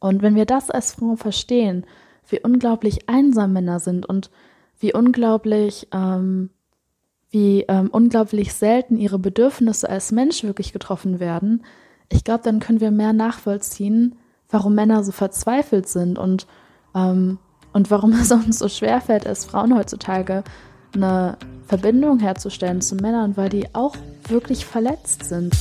Und wenn wir das als Frau verstehen, wie unglaublich einsam Männer sind und wie unglaublich, ähm, wie ähm, unglaublich selten ihre Bedürfnisse als Mensch wirklich getroffen werden, ich glaube, dann können wir mehr nachvollziehen, warum Männer so verzweifelt sind und, ähm, und warum es uns so schwerfällt, als Frauen heutzutage eine Verbindung herzustellen zu Männern, weil die auch wirklich verletzt sind.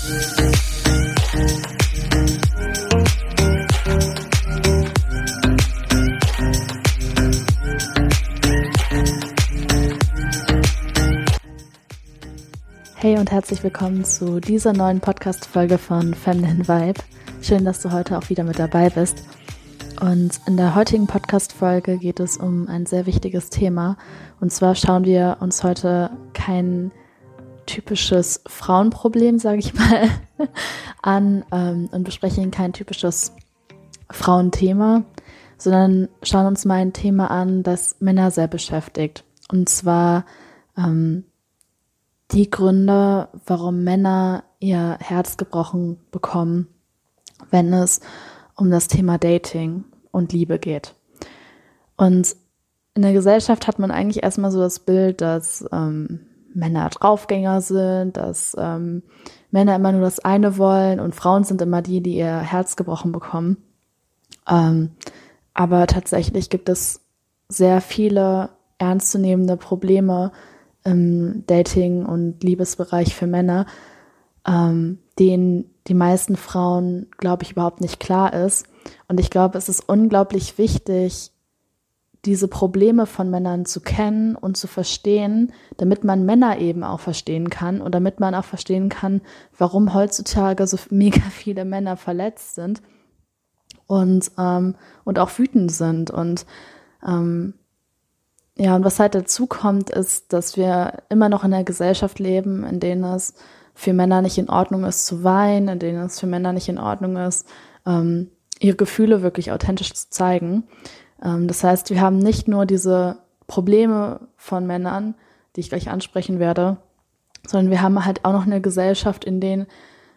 Hey und herzlich willkommen zu dieser neuen Podcast-Folge von Feminine Vibe. Schön, dass du heute auch wieder mit dabei bist. Und in der heutigen Podcast-Folge geht es um ein sehr wichtiges Thema. Und zwar schauen wir uns heute kein typisches Frauenproblem, sage ich mal, an ähm, und besprechen kein typisches Frauenthema, sondern schauen uns mal ein Thema an, das Männer sehr beschäftigt. Und zwar ähm, die Gründe, warum Männer ihr Herz gebrochen bekommen, wenn es um das Thema Dating und Liebe geht. Und in der Gesellschaft hat man eigentlich erstmal so das Bild, dass ähm, Männer Draufgänger sind, dass ähm, Männer immer nur das eine wollen und Frauen sind immer die, die ihr Herz gebrochen bekommen. Ähm, aber tatsächlich gibt es sehr viele ernstzunehmende Probleme, im Dating- und Liebesbereich für Männer, ähm, denen die meisten Frauen, glaube ich, überhaupt nicht klar ist. Und ich glaube, es ist unglaublich wichtig, diese Probleme von Männern zu kennen und zu verstehen, damit man Männer eben auch verstehen kann und damit man auch verstehen kann, warum heutzutage so mega viele Männer verletzt sind und, ähm, und auch wütend sind. Und ähm, ja, und was halt dazu kommt, ist, dass wir immer noch in einer Gesellschaft leben, in denen es für Männer nicht in Ordnung ist zu weinen, in denen es für Männer nicht in Ordnung ist, ähm, ihre Gefühle wirklich authentisch zu zeigen. Ähm, das heißt, wir haben nicht nur diese Probleme von Männern, die ich gleich ansprechen werde, sondern wir haben halt auch noch eine Gesellschaft, in denen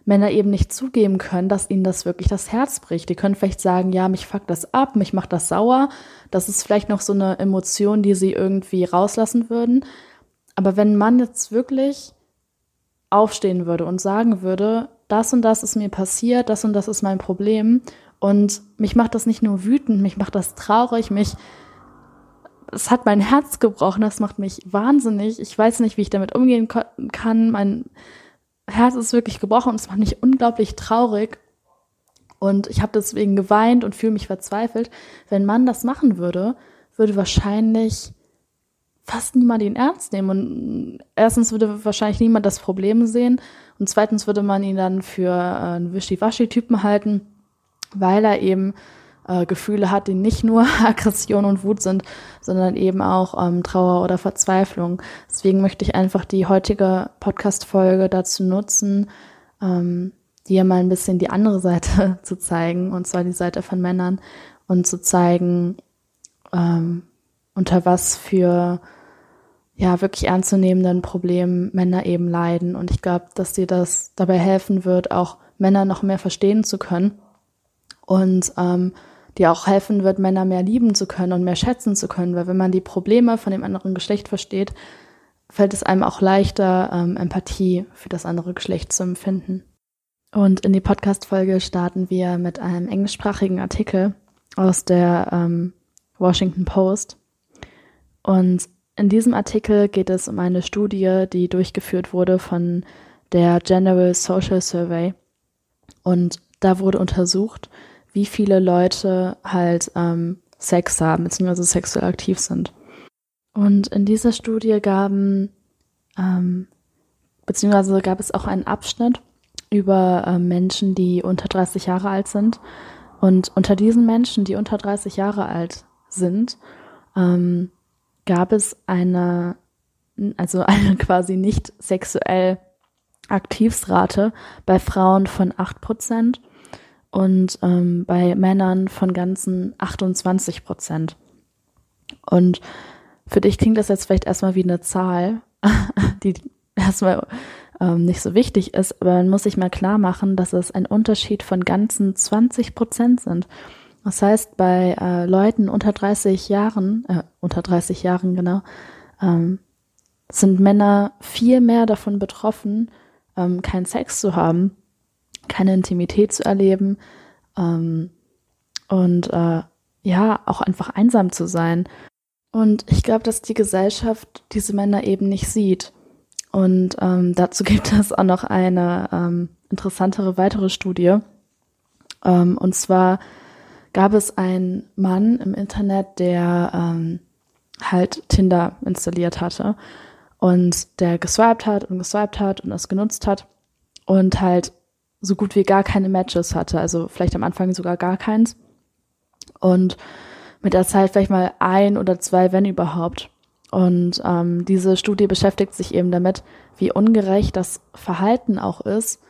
Männer eben nicht zugeben können, dass ihnen das wirklich das Herz bricht. Die können vielleicht sagen, ja, mich fuckt das ab, mich macht das sauer. Das ist vielleicht noch so eine Emotion, die sie irgendwie rauslassen würden. Aber wenn ein Mann jetzt wirklich aufstehen würde und sagen würde, das und das ist mir passiert, das und das ist mein Problem und mich macht das nicht nur wütend, mich macht das traurig, mich es hat mein Herz gebrochen, das macht mich wahnsinnig. Ich weiß nicht, wie ich damit umgehen kann. Mein Herz ist wirklich gebrochen und es macht mich unglaublich traurig. Und ich habe deswegen geweint und fühle mich verzweifelt. Wenn man das machen würde, würde wahrscheinlich fast niemand ihn ernst nehmen. Und erstens würde wahrscheinlich niemand das Problem sehen. Und zweitens würde man ihn dann für einen Wischiwaschi-Typen halten, weil er eben äh, Gefühle hat, die nicht nur Aggression und Wut sind, sondern eben auch ähm, Trauer oder Verzweiflung. Deswegen möchte ich einfach die heutige Podcast-Folge dazu nutzen, ähm, dir mal ein bisschen die andere Seite zu zeigen, und zwar die Seite von Männern und zu zeigen, ähm, unter was für ja wirklich ernstzunehmenden Problemen Männer eben leiden. Und ich glaube, dass dir das dabei helfen wird, auch Männer noch mehr verstehen zu können und ähm, die auch helfen wird, Männer mehr lieben zu können und mehr schätzen zu können, weil wenn man die Probleme von dem anderen Geschlecht versteht, fällt es einem auch leichter, ähm, Empathie für das andere Geschlecht zu empfinden. Und in die Podcast-Folge starten wir mit einem englischsprachigen Artikel aus der ähm, Washington Post. Und in diesem Artikel geht es um eine Studie, die durchgeführt wurde von der General Social Survey. Und da wurde untersucht, wie viele Leute halt ähm, Sex haben, beziehungsweise sexuell aktiv sind. Und in dieser Studie gaben, ähm, beziehungsweise gab es auch einen Abschnitt über äh, Menschen, die unter 30 Jahre alt sind. Und unter diesen Menschen, die unter 30 Jahre alt sind, ähm, gab es eine, also eine quasi nicht sexuell Aktivsrate bei Frauen von 8 Prozent und ähm, bei Männern von ganzen 28 Prozent. Und für dich klingt das jetzt vielleicht erstmal wie eine Zahl, die erstmal ähm, nicht so wichtig ist, aber man muss sich mal klar machen, dass es ein Unterschied von ganzen 20 Prozent sind. Das heißt, bei äh, Leuten unter 30 Jahren, äh, unter 30 Jahren genau, ähm, sind Männer viel mehr davon betroffen, ähm, keinen Sex zu haben, keine Intimität zu erleben ähm, und äh, ja, auch einfach einsam zu sein. Und ich glaube, dass die Gesellschaft diese Männer eben nicht sieht. Und ähm, dazu gibt es auch noch eine ähm, interessantere weitere Studie. Ähm, und zwar gab es einen Mann im Internet, der ähm, halt Tinder installiert hatte und der geswiped hat und geswiped hat und das genutzt hat und halt so gut wie gar keine Matches hatte, also vielleicht am Anfang sogar gar keins und mit der Zeit vielleicht mal ein oder zwei, wenn überhaupt. Und ähm, diese Studie beschäftigt sich eben damit, wie ungerecht das Verhalten auch ist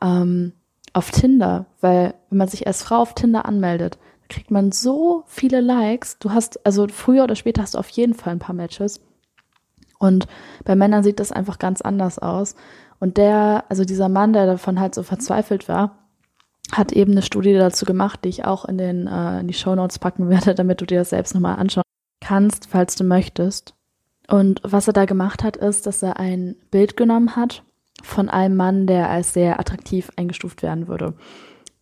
ähm, auf Tinder, weil wenn man sich als Frau auf Tinder anmeldet, kriegt man so viele Likes. Du hast, also früher oder später hast du auf jeden Fall ein paar Matches. Und bei Männern sieht das einfach ganz anders aus. Und der, also dieser Mann, der davon halt so verzweifelt war, hat eben eine Studie dazu gemacht, die ich auch in den äh, in die Show Notes packen werde, damit du dir das selbst nochmal anschauen kannst, falls du möchtest. Und was er da gemacht hat, ist, dass er ein Bild genommen hat von einem Mann, der als sehr attraktiv eingestuft werden würde.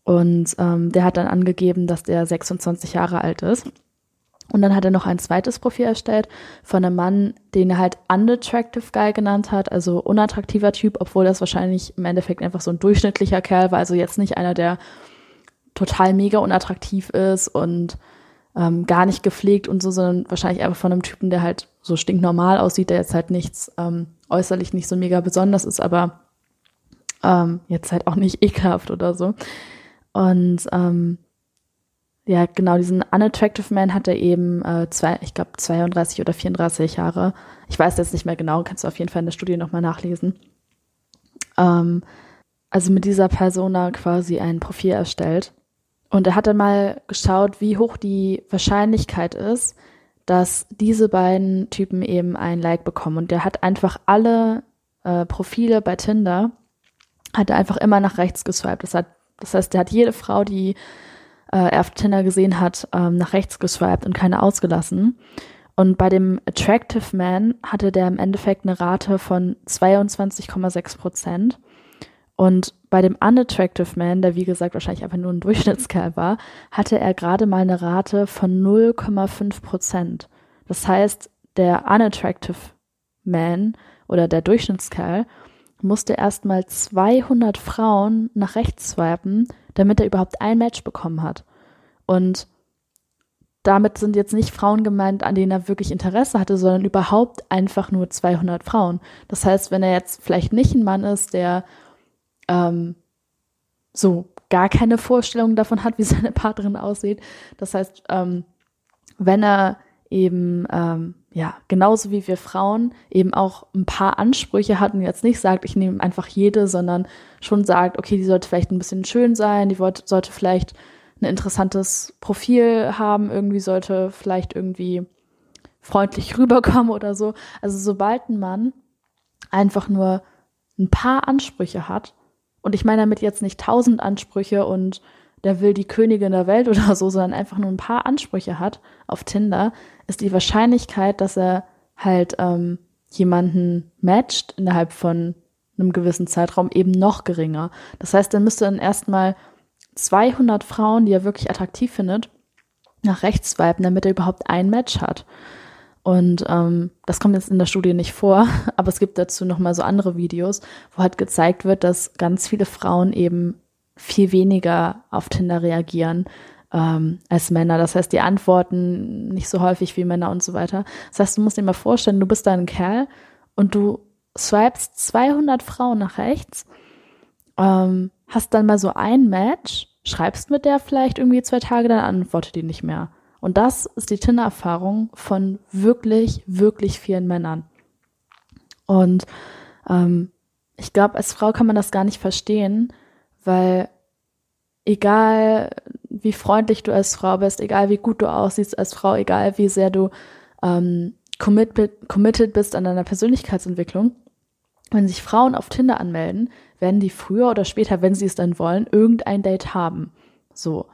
Und ähm, der hat dann angegeben, dass der 26 Jahre alt ist. Und dann hat er noch ein zweites Profil erstellt von einem Mann, den er halt unattractive guy genannt hat, also unattraktiver Typ, obwohl das wahrscheinlich im Endeffekt einfach so ein durchschnittlicher Kerl war, also jetzt nicht einer, der total mega unattraktiv ist und ähm, gar nicht gepflegt und so, sondern wahrscheinlich einfach von einem Typen, der halt so stinknormal aussieht, der jetzt halt nichts ähm, äußerlich nicht so mega besonders ist, aber ähm, jetzt halt auch nicht ekelhaft oder so. Und ähm, ja, genau, diesen Unattractive Man hat er eben äh, zwei, ich glaube 32 oder 34 Jahre. Ich weiß jetzt nicht mehr genau, kannst du auf jeden Fall in der Studie nochmal nachlesen. Ähm, also mit dieser Persona quasi ein Profil erstellt. Und er hat dann mal geschaut, wie hoch die Wahrscheinlichkeit ist, dass diese beiden Typen eben ein Like bekommen. Und der hat einfach alle äh, Profile bei Tinder, hat er einfach immer nach rechts geswiped. Das hat das heißt, er hat jede Frau, die äh, er auf Tinder gesehen hat, ähm, nach rechts geswiped und keine ausgelassen. Und bei dem Attractive Man hatte der im Endeffekt eine Rate von 22,6 Prozent. Und bei dem Unattractive Man, der wie gesagt wahrscheinlich einfach nur ein Durchschnittskerl war, hatte er gerade mal eine Rate von 0,5 Prozent. Das heißt, der Unattractive Man oder der Durchschnittskerl musste erstmal 200 Frauen nach rechts swipen, damit er überhaupt ein Match bekommen hat. Und damit sind jetzt nicht Frauen gemeint, an denen er wirklich Interesse hatte, sondern überhaupt einfach nur 200 Frauen. Das heißt, wenn er jetzt vielleicht nicht ein Mann ist, der ähm, so gar keine Vorstellung davon hat, wie seine Partnerin aussieht. Das heißt, ähm, wenn er eben ähm, ja, genauso wie wir Frauen eben auch ein paar Ansprüche hatten, jetzt nicht sagt, ich nehme einfach jede, sondern schon sagt, okay, die sollte vielleicht ein bisschen schön sein, die sollte vielleicht ein interessantes Profil haben, irgendwie sollte vielleicht irgendwie freundlich rüberkommen oder so. Also sobald ein Mann einfach nur ein paar Ansprüche hat, und ich meine damit jetzt nicht tausend Ansprüche und der will die Königin der Welt oder so, sondern einfach nur ein paar Ansprüche hat auf Tinder, ist die Wahrscheinlichkeit, dass er halt ähm, jemanden matcht innerhalb von einem gewissen Zeitraum eben noch geringer. Das heißt, er müsste dann erstmal 200 Frauen, die er wirklich attraktiv findet, nach rechts swipen, damit er überhaupt ein Match hat. Und ähm, das kommt jetzt in der Studie nicht vor, aber es gibt dazu nochmal so andere Videos, wo halt gezeigt wird, dass ganz viele Frauen eben viel weniger auf Tinder reagieren ähm, als Männer. Das heißt, die antworten nicht so häufig wie Männer und so weiter. Das heißt, du musst dir mal vorstellen, du bist da ein Kerl und du swipest 200 Frauen nach rechts, ähm, hast dann mal so ein Match, schreibst mit der vielleicht irgendwie zwei Tage, dann antwortet die nicht mehr. Und das ist die Tinder-Erfahrung von wirklich, wirklich vielen Männern. Und ähm, ich glaube, als Frau kann man das gar nicht verstehen, weil egal wie freundlich du als Frau bist, egal wie gut du aussiehst als Frau, egal wie sehr du ähm, commit, committed bist an deiner Persönlichkeitsentwicklung, wenn sich Frauen auf Tinder anmelden, werden die früher oder später, wenn sie es dann wollen, irgendein Date haben. So.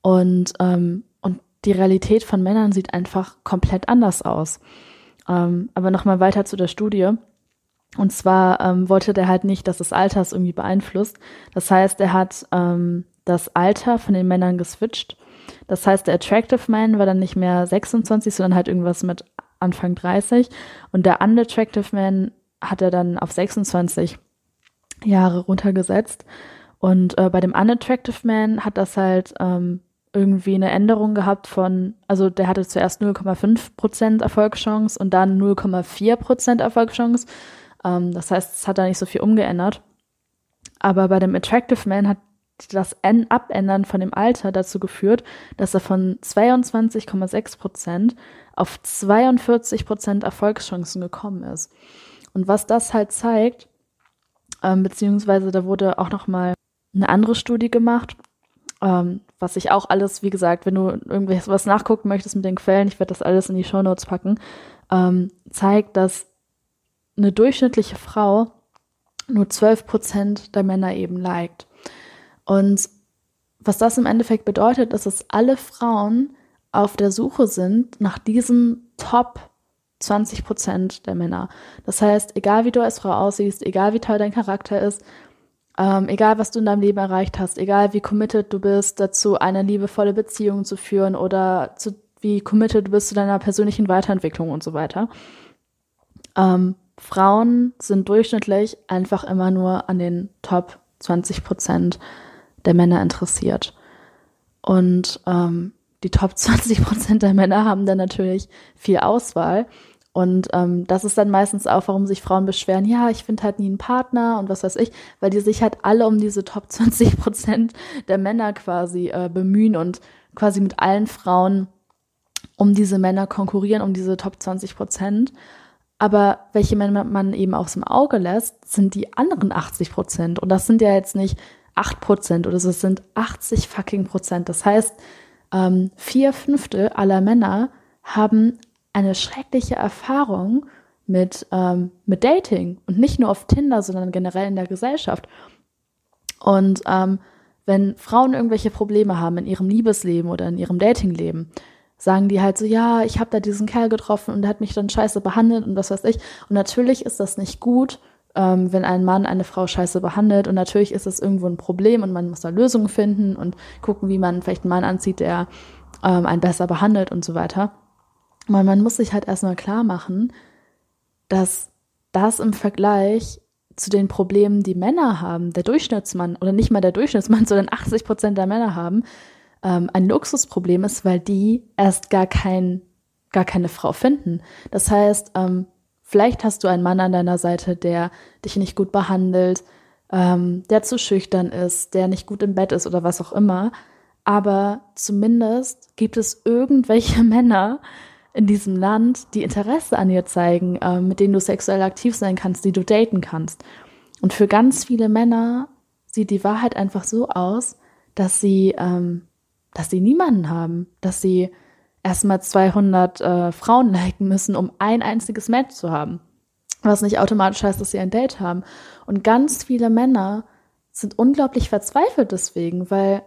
Und, ähm, und die Realität von Männern sieht einfach komplett anders aus. Ähm, aber nochmal weiter zu der Studie. Und zwar ähm, wollte der halt nicht, dass das Alter es irgendwie beeinflusst. Das heißt, er hat ähm, das Alter von den Männern geswitcht. Das heißt, der Attractive Man war dann nicht mehr 26, sondern halt irgendwas mit Anfang 30. Und der Unattractive Man hat er dann auf 26 Jahre runtergesetzt. Und äh, bei dem Unattractive Man hat das halt ähm, irgendwie eine Änderung gehabt von, also der hatte zuerst 0,5% Erfolgschance und dann 0,4% Erfolgschance. Ähm, das heißt, es hat da nicht so viel umgeändert. Aber bei dem Attractive Man hat das Abändern von dem Alter dazu geführt, dass er von 22,6% auf 42% Erfolgschancen gekommen ist. Und was das halt zeigt, ähm, beziehungsweise da wurde auch noch mal eine andere Studie gemacht, ähm, was ich auch alles, wie gesagt, wenn du irgendwas nachgucken möchtest mit den Quellen, ich werde das alles in die Show Notes packen, ähm, zeigt, dass eine durchschnittliche Frau nur 12 Prozent der Männer eben liked. Und was das im Endeffekt bedeutet, ist, dass alle Frauen auf der Suche sind nach diesen Top 20 Prozent der Männer. Das heißt, egal wie du als Frau aussiehst, egal wie toll dein Charakter ist, ähm, egal was du in deinem Leben erreicht hast, egal wie committed du bist dazu, eine liebevolle Beziehung zu führen oder zu, wie committed du bist zu deiner persönlichen Weiterentwicklung und so weiter. Ähm, Frauen sind durchschnittlich einfach immer nur an den Top 20 Prozent der Männer interessiert. Und ähm, die Top 20 Prozent der Männer haben dann natürlich viel Auswahl. Und ähm, das ist dann meistens auch, warum sich Frauen beschweren, ja, ich finde halt nie einen Partner und was weiß ich, weil die sich halt alle um diese Top 20 Prozent der Männer quasi äh, bemühen und quasi mit allen Frauen um diese Männer konkurrieren, um diese Top 20 Prozent. Aber welche Männer man eben aus dem Auge lässt, sind die anderen 80 Prozent. Und das sind ja jetzt nicht 8 Prozent oder so, es sind 80 fucking Prozent. Das heißt, ähm, vier Fünfte aller Männer haben eine schreckliche Erfahrung mit, ähm, mit Dating und nicht nur auf Tinder, sondern generell in der Gesellschaft. Und ähm, wenn Frauen irgendwelche Probleme haben in ihrem Liebesleben oder in ihrem Datingleben, sagen die halt so, ja, ich habe da diesen Kerl getroffen und der hat mich dann scheiße behandelt und was weiß ich. Und natürlich ist das nicht gut ähm, wenn ein Mann eine Frau scheiße behandelt. Und natürlich ist es irgendwo ein Problem und man muss da Lösungen finden und gucken, wie man vielleicht einen Mann anzieht, der ähm, einen besser behandelt und so weiter. Aber man muss sich halt erstmal klar machen, dass das im Vergleich zu den Problemen, die Männer haben, der Durchschnittsmann oder nicht mal der Durchschnittsmann, sondern 80 Prozent der Männer haben, ähm, ein Luxusproblem ist, weil die erst gar kein, gar keine Frau finden. Das heißt, ähm, Vielleicht hast du einen Mann an deiner Seite, der dich nicht gut behandelt, ähm, der zu schüchtern ist, der nicht gut im Bett ist oder was auch immer. Aber zumindest gibt es irgendwelche Männer in diesem Land, die Interesse an dir zeigen, äh, mit denen du sexuell aktiv sein kannst, die du daten kannst. Und für ganz viele Männer sieht die Wahrheit einfach so aus, dass sie, ähm, dass sie niemanden haben, dass sie erstmal 200 äh, Frauen liken müssen, um ein einziges Match zu haben. Was nicht automatisch heißt, dass sie ein Date haben. Und ganz viele Männer sind unglaublich verzweifelt deswegen, weil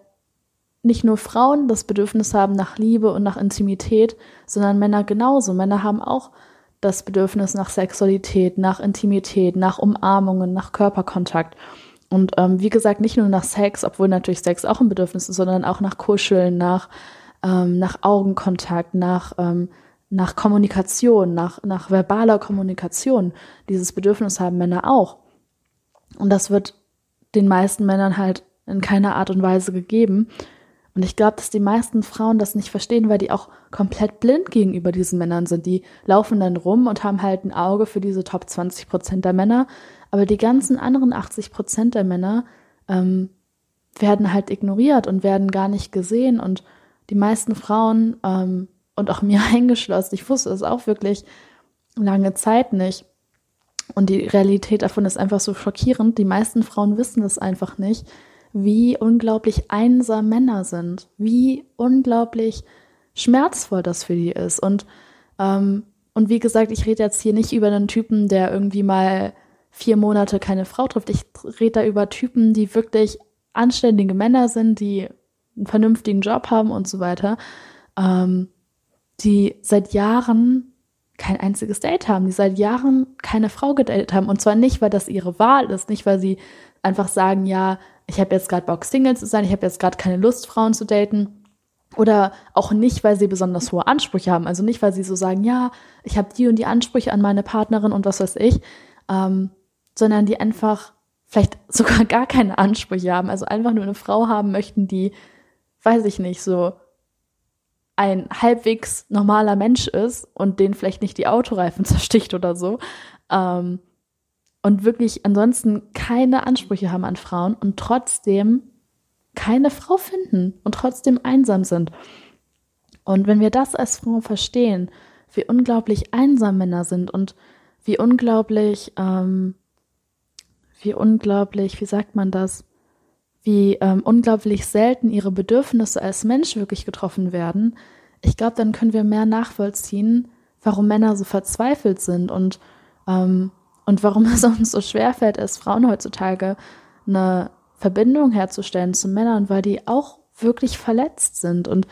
nicht nur Frauen das Bedürfnis haben nach Liebe und nach Intimität, sondern Männer genauso. Männer haben auch das Bedürfnis nach Sexualität, nach Intimität, nach Umarmungen, nach Körperkontakt. Und ähm, wie gesagt, nicht nur nach Sex, obwohl natürlich Sex auch ein Bedürfnis ist, sondern auch nach Kuscheln, nach ähm, nach Augenkontakt, nach, ähm, nach Kommunikation, nach, nach verbaler Kommunikation. Dieses Bedürfnis haben Männer auch. Und das wird den meisten Männern halt in keiner Art und Weise gegeben. Und ich glaube, dass die meisten Frauen das nicht verstehen, weil die auch komplett blind gegenüber diesen Männern sind. Die laufen dann rum und haben halt ein Auge für diese Top 20 Prozent der Männer. Aber die ganzen anderen 80 Prozent der Männer ähm, werden halt ignoriert und werden gar nicht gesehen. Und die meisten Frauen ähm, und auch mir eingeschlossen, ich wusste es auch wirklich lange Zeit nicht. Und die Realität davon ist einfach so schockierend. Die meisten Frauen wissen es einfach nicht, wie unglaublich einsam Männer sind, wie unglaublich schmerzvoll das für die ist. Und, ähm, und wie gesagt, ich rede jetzt hier nicht über einen Typen, der irgendwie mal vier Monate keine Frau trifft. Ich rede da über Typen, die wirklich anständige Männer sind, die einen vernünftigen Job haben und so weiter, ähm, die seit Jahren kein einziges Date haben, die seit Jahren keine Frau gedatet haben. Und zwar nicht, weil das ihre Wahl ist, nicht, weil sie einfach sagen, ja, ich habe jetzt gerade Bock, Single zu sein, ich habe jetzt gerade keine Lust, Frauen zu daten. Oder auch nicht, weil sie besonders hohe Ansprüche haben. Also nicht, weil sie so sagen, ja, ich habe die und die Ansprüche an meine Partnerin und was weiß ich, ähm, sondern die einfach vielleicht sogar gar keine Ansprüche haben. Also einfach nur eine Frau haben möchten, die, weiß ich nicht, so ein halbwegs normaler Mensch ist und den vielleicht nicht die Autoreifen zersticht oder so. Ähm, und wirklich ansonsten keine Ansprüche haben an Frauen und trotzdem keine Frau finden und trotzdem einsam sind. Und wenn wir das als Frau verstehen, wie unglaublich einsam Männer sind und wie unglaublich, ähm, wie unglaublich, wie sagt man das, wie ähm, unglaublich selten ihre Bedürfnisse als Mensch wirklich getroffen werden, ich glaube, dann können wir mehr nachvollziehen, warum Männer so verzweifelt sind und ähm, und warum es uns so schwerfällt, als Frauen heutzutage eine Verbindung herzustellen zu Männern, weil die auch wirklich verletzt sind. Und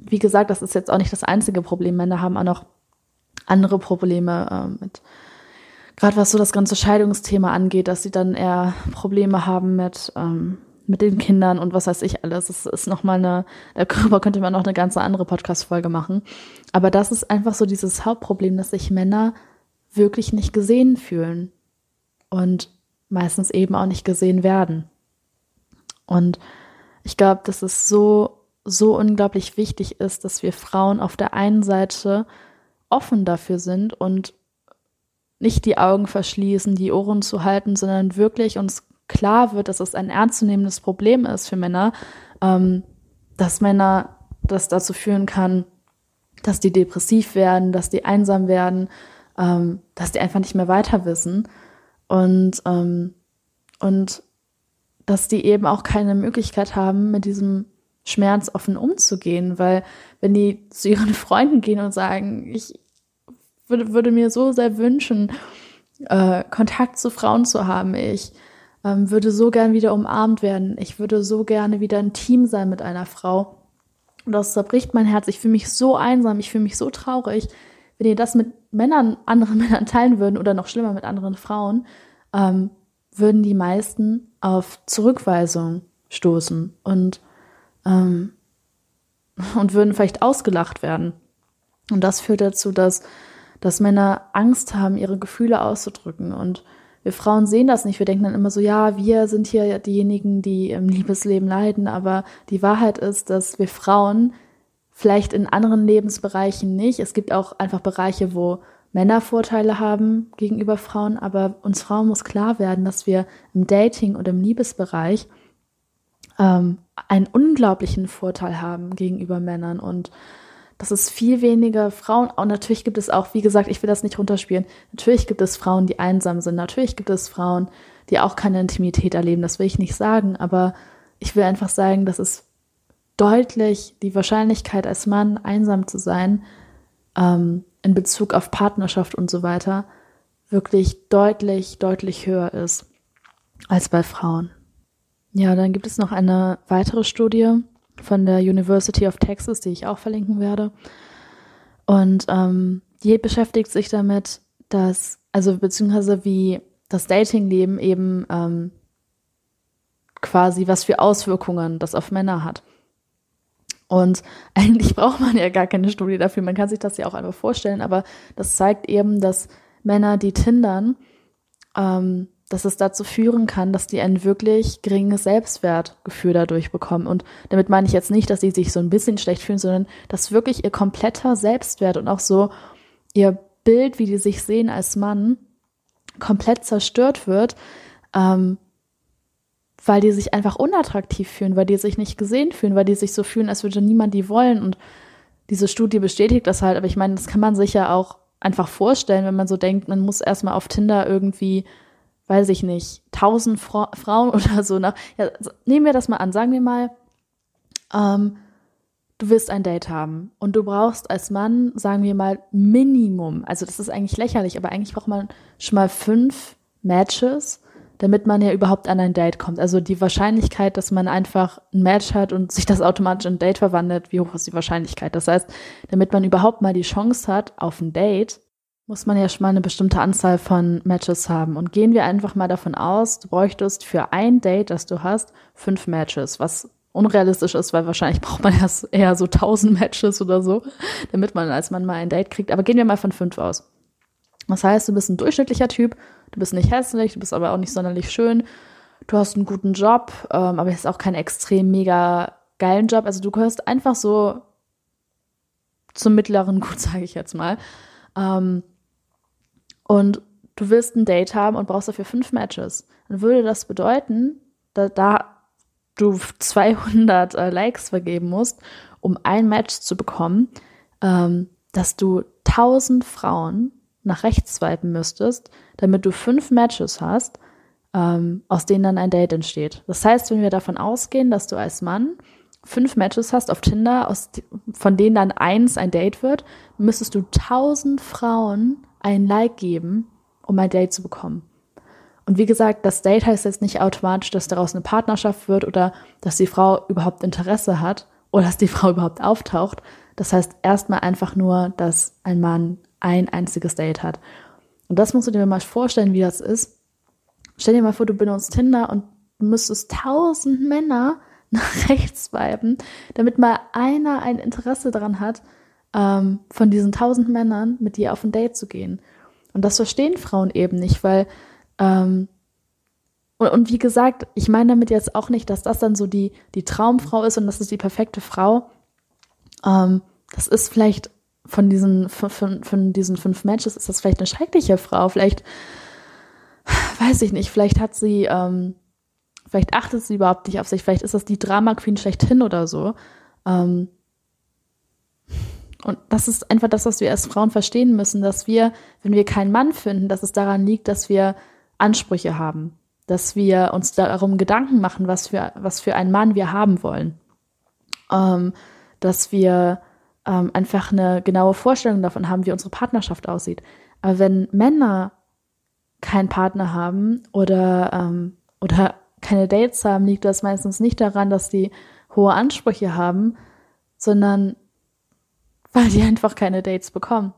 wie gesagt, das ist jetzt auch nicht das einzige Problem. Männer haben auch noch andere Probleme äh, mit, gerade was so das ganze Scheidungsthema angeht, dass sie dann eher Probleme haben mit, ähm, mit den Kindern und was weiß ich alles. Das ist nochmal eine, darüber könnte man noch eine ganze andere Podcast-Folge machen. Aber das ist einfach so dieses Hauptproblem, dass sich Männer wirklich nicht gesehen fühlen und meistens eben auch nicht gesehen werden. Und ich glaube, dass es so, so unglaublich wichtig ist, dass wir Frauen auf der einen Seite offen dafür sind und nicht die Augen verschließen, die Ohren zu halten, sondern wirklich uns klar wird, dass es ein ernstzunehmendes Problem ist für Männer, ähm, dass Männer das dazu führen kann, dass die depressiv werden, dass die einsam werden, ähm, dass die einfach nicht mehr weiter wissen und, ähm, und dass die eben auch keine Möglichkeit haben, mit diesem Schmerz offen umzugehen, weil wenn die zu ihren Freunden gehen und sagen, ich würde, würde mir so sehr wünschen, äh, Kontakt zu Frauen zu haben, ich ähm, würde so gern wieder umarmt werden, ich würde so gerne wieder ein Team sein mit einer Frau. Und das zerbricht mein Herz. Ich fühle mich so einsam, ich fühle mich so traurig wenn ihr das mit Männern, anderen Männern teilen würden oder noch schlimmer mit anderen Frauen, ähm, würden die meisten auf Zurückweisung stoßen und, ähm, und würden vielleicht ausgelacht werden. Und das führt dazu, dass, dass Männer Angst haben, ihre Gefühle auszudrücken. Und wir Frauen sehen das nicht. Wir denken dann immer so, ja, wir sind hier diejenigen, die im Liebesleben leiden. Aber die Wahrheit ist, dass wir Frauen Vielleicht in anderen Lebensbereichen nicht. Es gibt auch einfach Bereiche, wo Männer Vorteile haben gegenüber Frauen, aber uns Frauen muss klar werden, dass wir im Dating und im Liebesbereich ähm, einen unglaublichen Vorteil haben gegenüber Männern und dass es viel weniger Frauen, und natürlich gibt es auch, wie gesagt, ich will das nicht runterspielen, natürlich gibt es Frauen, die einsam sind, natürlich gibt es Frauen, die auch keine Intimität erleben, das will ich nicht sagen, aber ich will einfach sagen, dass es deutlich die Wahrscheinlichkeit als Mann einsam zu sein ähm, in Bezug auf Partnerschaft und so weiter wirklich deutlich, deutlich höher ist als bei Frauen. Ja, dann gibt es noch eine weitere Studie von der University of Texas, die ich auch verlinken werde. Und ähm, die beschäftigt sich damit, dass, also beziehungsweise wie das Datingleben eben ähm, quasi, was für Auswirkungen das auf Männer hat. Und eigentlich braucht man ja gar keine Studie dafür. Man kann sich das ja auch einfach vorstellen, aber das zeigt eben, dass Männer, die tindern, ähm, dass es dazu führen kann, dass die ein wirklich geringes Selbstwertgefühl dadurch bekommen. Und damit meine ich jetzt nicht, dass sie sich so ein bisschen schlecht fühlen, sondern dass wirklich ihr kompletter Selbstwert und auch so ihr Bild, wie die sich sehen als Mann, komplett zerstört wird, ähm, weil die sich einfach unattraktiv fühlen, weil die sich nicht gesehen fühlen, weil die sich so fühlen, als würde niemand die wollen. Und diese Studie bestätigt das halt. Aber ich meine, das kann man sich ja auch einfach vorstellen, wenn man so denkt, man muss erstmal auf Tinder irgendwie, weiß ich nicht, tausend Fra Frauen oder so nach. Ja, nehmen wir das mal an. Sagen wir mal, ähm, du willst ein Date haben und du brauchst als Mann, sagen wir mal, Minimum, also das ist eigentlich lächerlich, aber eigentlich braucht man schon mal fünf Matches damit man ja überhaupt an ein Date kommt. Also die Wahrscheinlichkeit, dass man einfach ein Match hat und sich das automatisch in ein Date verwandelt, wie hoch ist die Wahrscheinlichkeit? Das heißt, damit man überhaupt mal die Chance hat auf ein Date, muss man ja schon mal eine bestimmte Anzahl von Matches haben. Und gehen wir einfach mal davon aus, du bräuchtest für ein Date, das du hast, fünf Matches, was unrealistisch ist, weil wahrscheinlich braucht man erst eher so tausend Matches oder so, damit man als Mann mal ein Date kriegt. Aber gehen wir mal von fünf aus. Das heißt, du bist ein durchschnittlicher Typ, du bist nicht hässlich, du bist aber auch nicht sonderlich schön, du hast einen guten Job, ähm, aber es ist auch kein extrem mega geilen Job. Also du gehörst einfach so zum mittleren Gut, sage ich jetzt mal. Ähm, und du willst ein Date haben und brauchst dafür fünf Matches, dann würde das bedeuten, da, da du 200 äh, Likes vergeben musst, um ein Match zu bekommen, ähm, dass du 1000 Frauen nach rechts swipen müsstest, damit du fünf Matches hast, ähm, aus denen dann ein Date entsteht. Das heißt, wenn wir davon ausgehen, dass du als Mann fünf Matches hast auf Tinder, aus, von denen dann eins ein Date wird, müsstest du 1000 Frauen ein Like geben, um ein Date zu bekommen. Und wie gesagt, das Date heißt jetzt nicht automatisch, dass daraus eine Partnerschaft wird oder dass die Frau überhaupt Interesse hat oder dass die Frau überhaupt auftaucht. Das heißt erstmal einfach nur, dass ein Mann ein einziges Date hat. Und das musst du dir mal vorstellen, wie das ist. Stell dir mal vor, du benutzt Tinder und müsstest tausend Männer nach rechts swipen, damit mal einer ein Interesse daran hat, ähm, von diesen tausend Männern mit dir auf ein Date zu gehen. Und das verstehen Frauen eben nicht, weil ähm, und, und wie gesagt, ich meine damit jetzt auch nicht, dass das dann so die, die Traumfrau ist und das ist die perfekte Frau. Ähm, das ist vielleicht von diesen, von, von diesen fünf Matches ist das vielleicht eine schreckliche Frau. Vielleicht, weiß ich nicht, vielleicht hat sie, ähm, vielleicht achtet sie überhaupt nicht auf sich, vielleicht ist das die Drama Queen schlechthin oder so. Ähm, und das ist einfach das, was wir als Frauen verstehen müssen, dass wir, wenn wir keinen Mann finden, dass es daran liegt, dass wir Ansprüche haben, dass wir uns darum Gedanken machen, was für, was für einen Mann wir haben wollen, ähm, dass wir ähm, einfach eine genaue Vorstellung davon haben, wie unsere Partnerschaft aussieht. Aber wenn Männer keinen Partner haben oder, ähm, oder keine Dates haben, liegt das meistens nicht daran, dass die hohe Ansprüche haben, sondern weil die einfach keine Dates bekommen.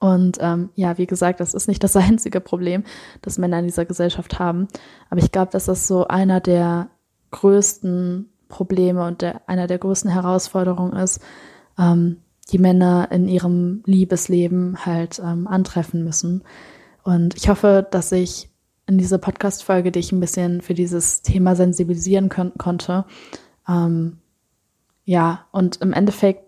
Und ähm, ja, wie gesagt, das ist nicht das einzige Problem, das Männer in dieser Gesellschaft haben. Aber ich glaube, dass das so einer der größten Probleme und der, einer der größten Herausforderungen ist, ähm, die Männer in ihrem Liebesleben halt ähm, antreffen müssen. Und ich hoffe, dass ich in dieser Podcast-Folge dich ein bisschen für dieses Thema sensibilisieren kon konnte. Ähm, ja, und im Endeffekt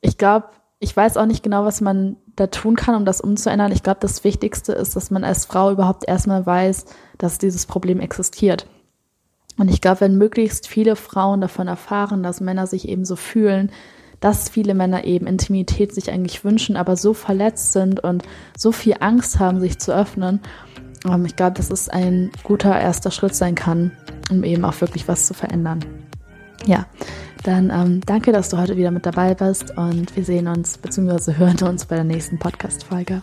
ich glaube, ich weiß auch nicht genau, was man da tun kann, um das umzuändern. Ich glaube, das Wichtigste ist, dass man als Frau überhaupt erstmal weiß, dass dieses Problem existiert. Und ich glaube, wenn möglichst viele Frauen davon erfahren, dass Männer sich eben so fühlen, dass viele Männer eben Intimität sich eigentlich wünschen, aber so verletzt sind und so viel Angst haben, sich zu öffnen, ähm, ich glaube, dass es ein guter erster Schritt sein kann, um eben auch wirklich was zu verändern. Ja, dann ähm, danke, dass du heute wieder mit dabei bist und wir sehen uns bzw. hören uns bei der nächsten Podcast-Folge.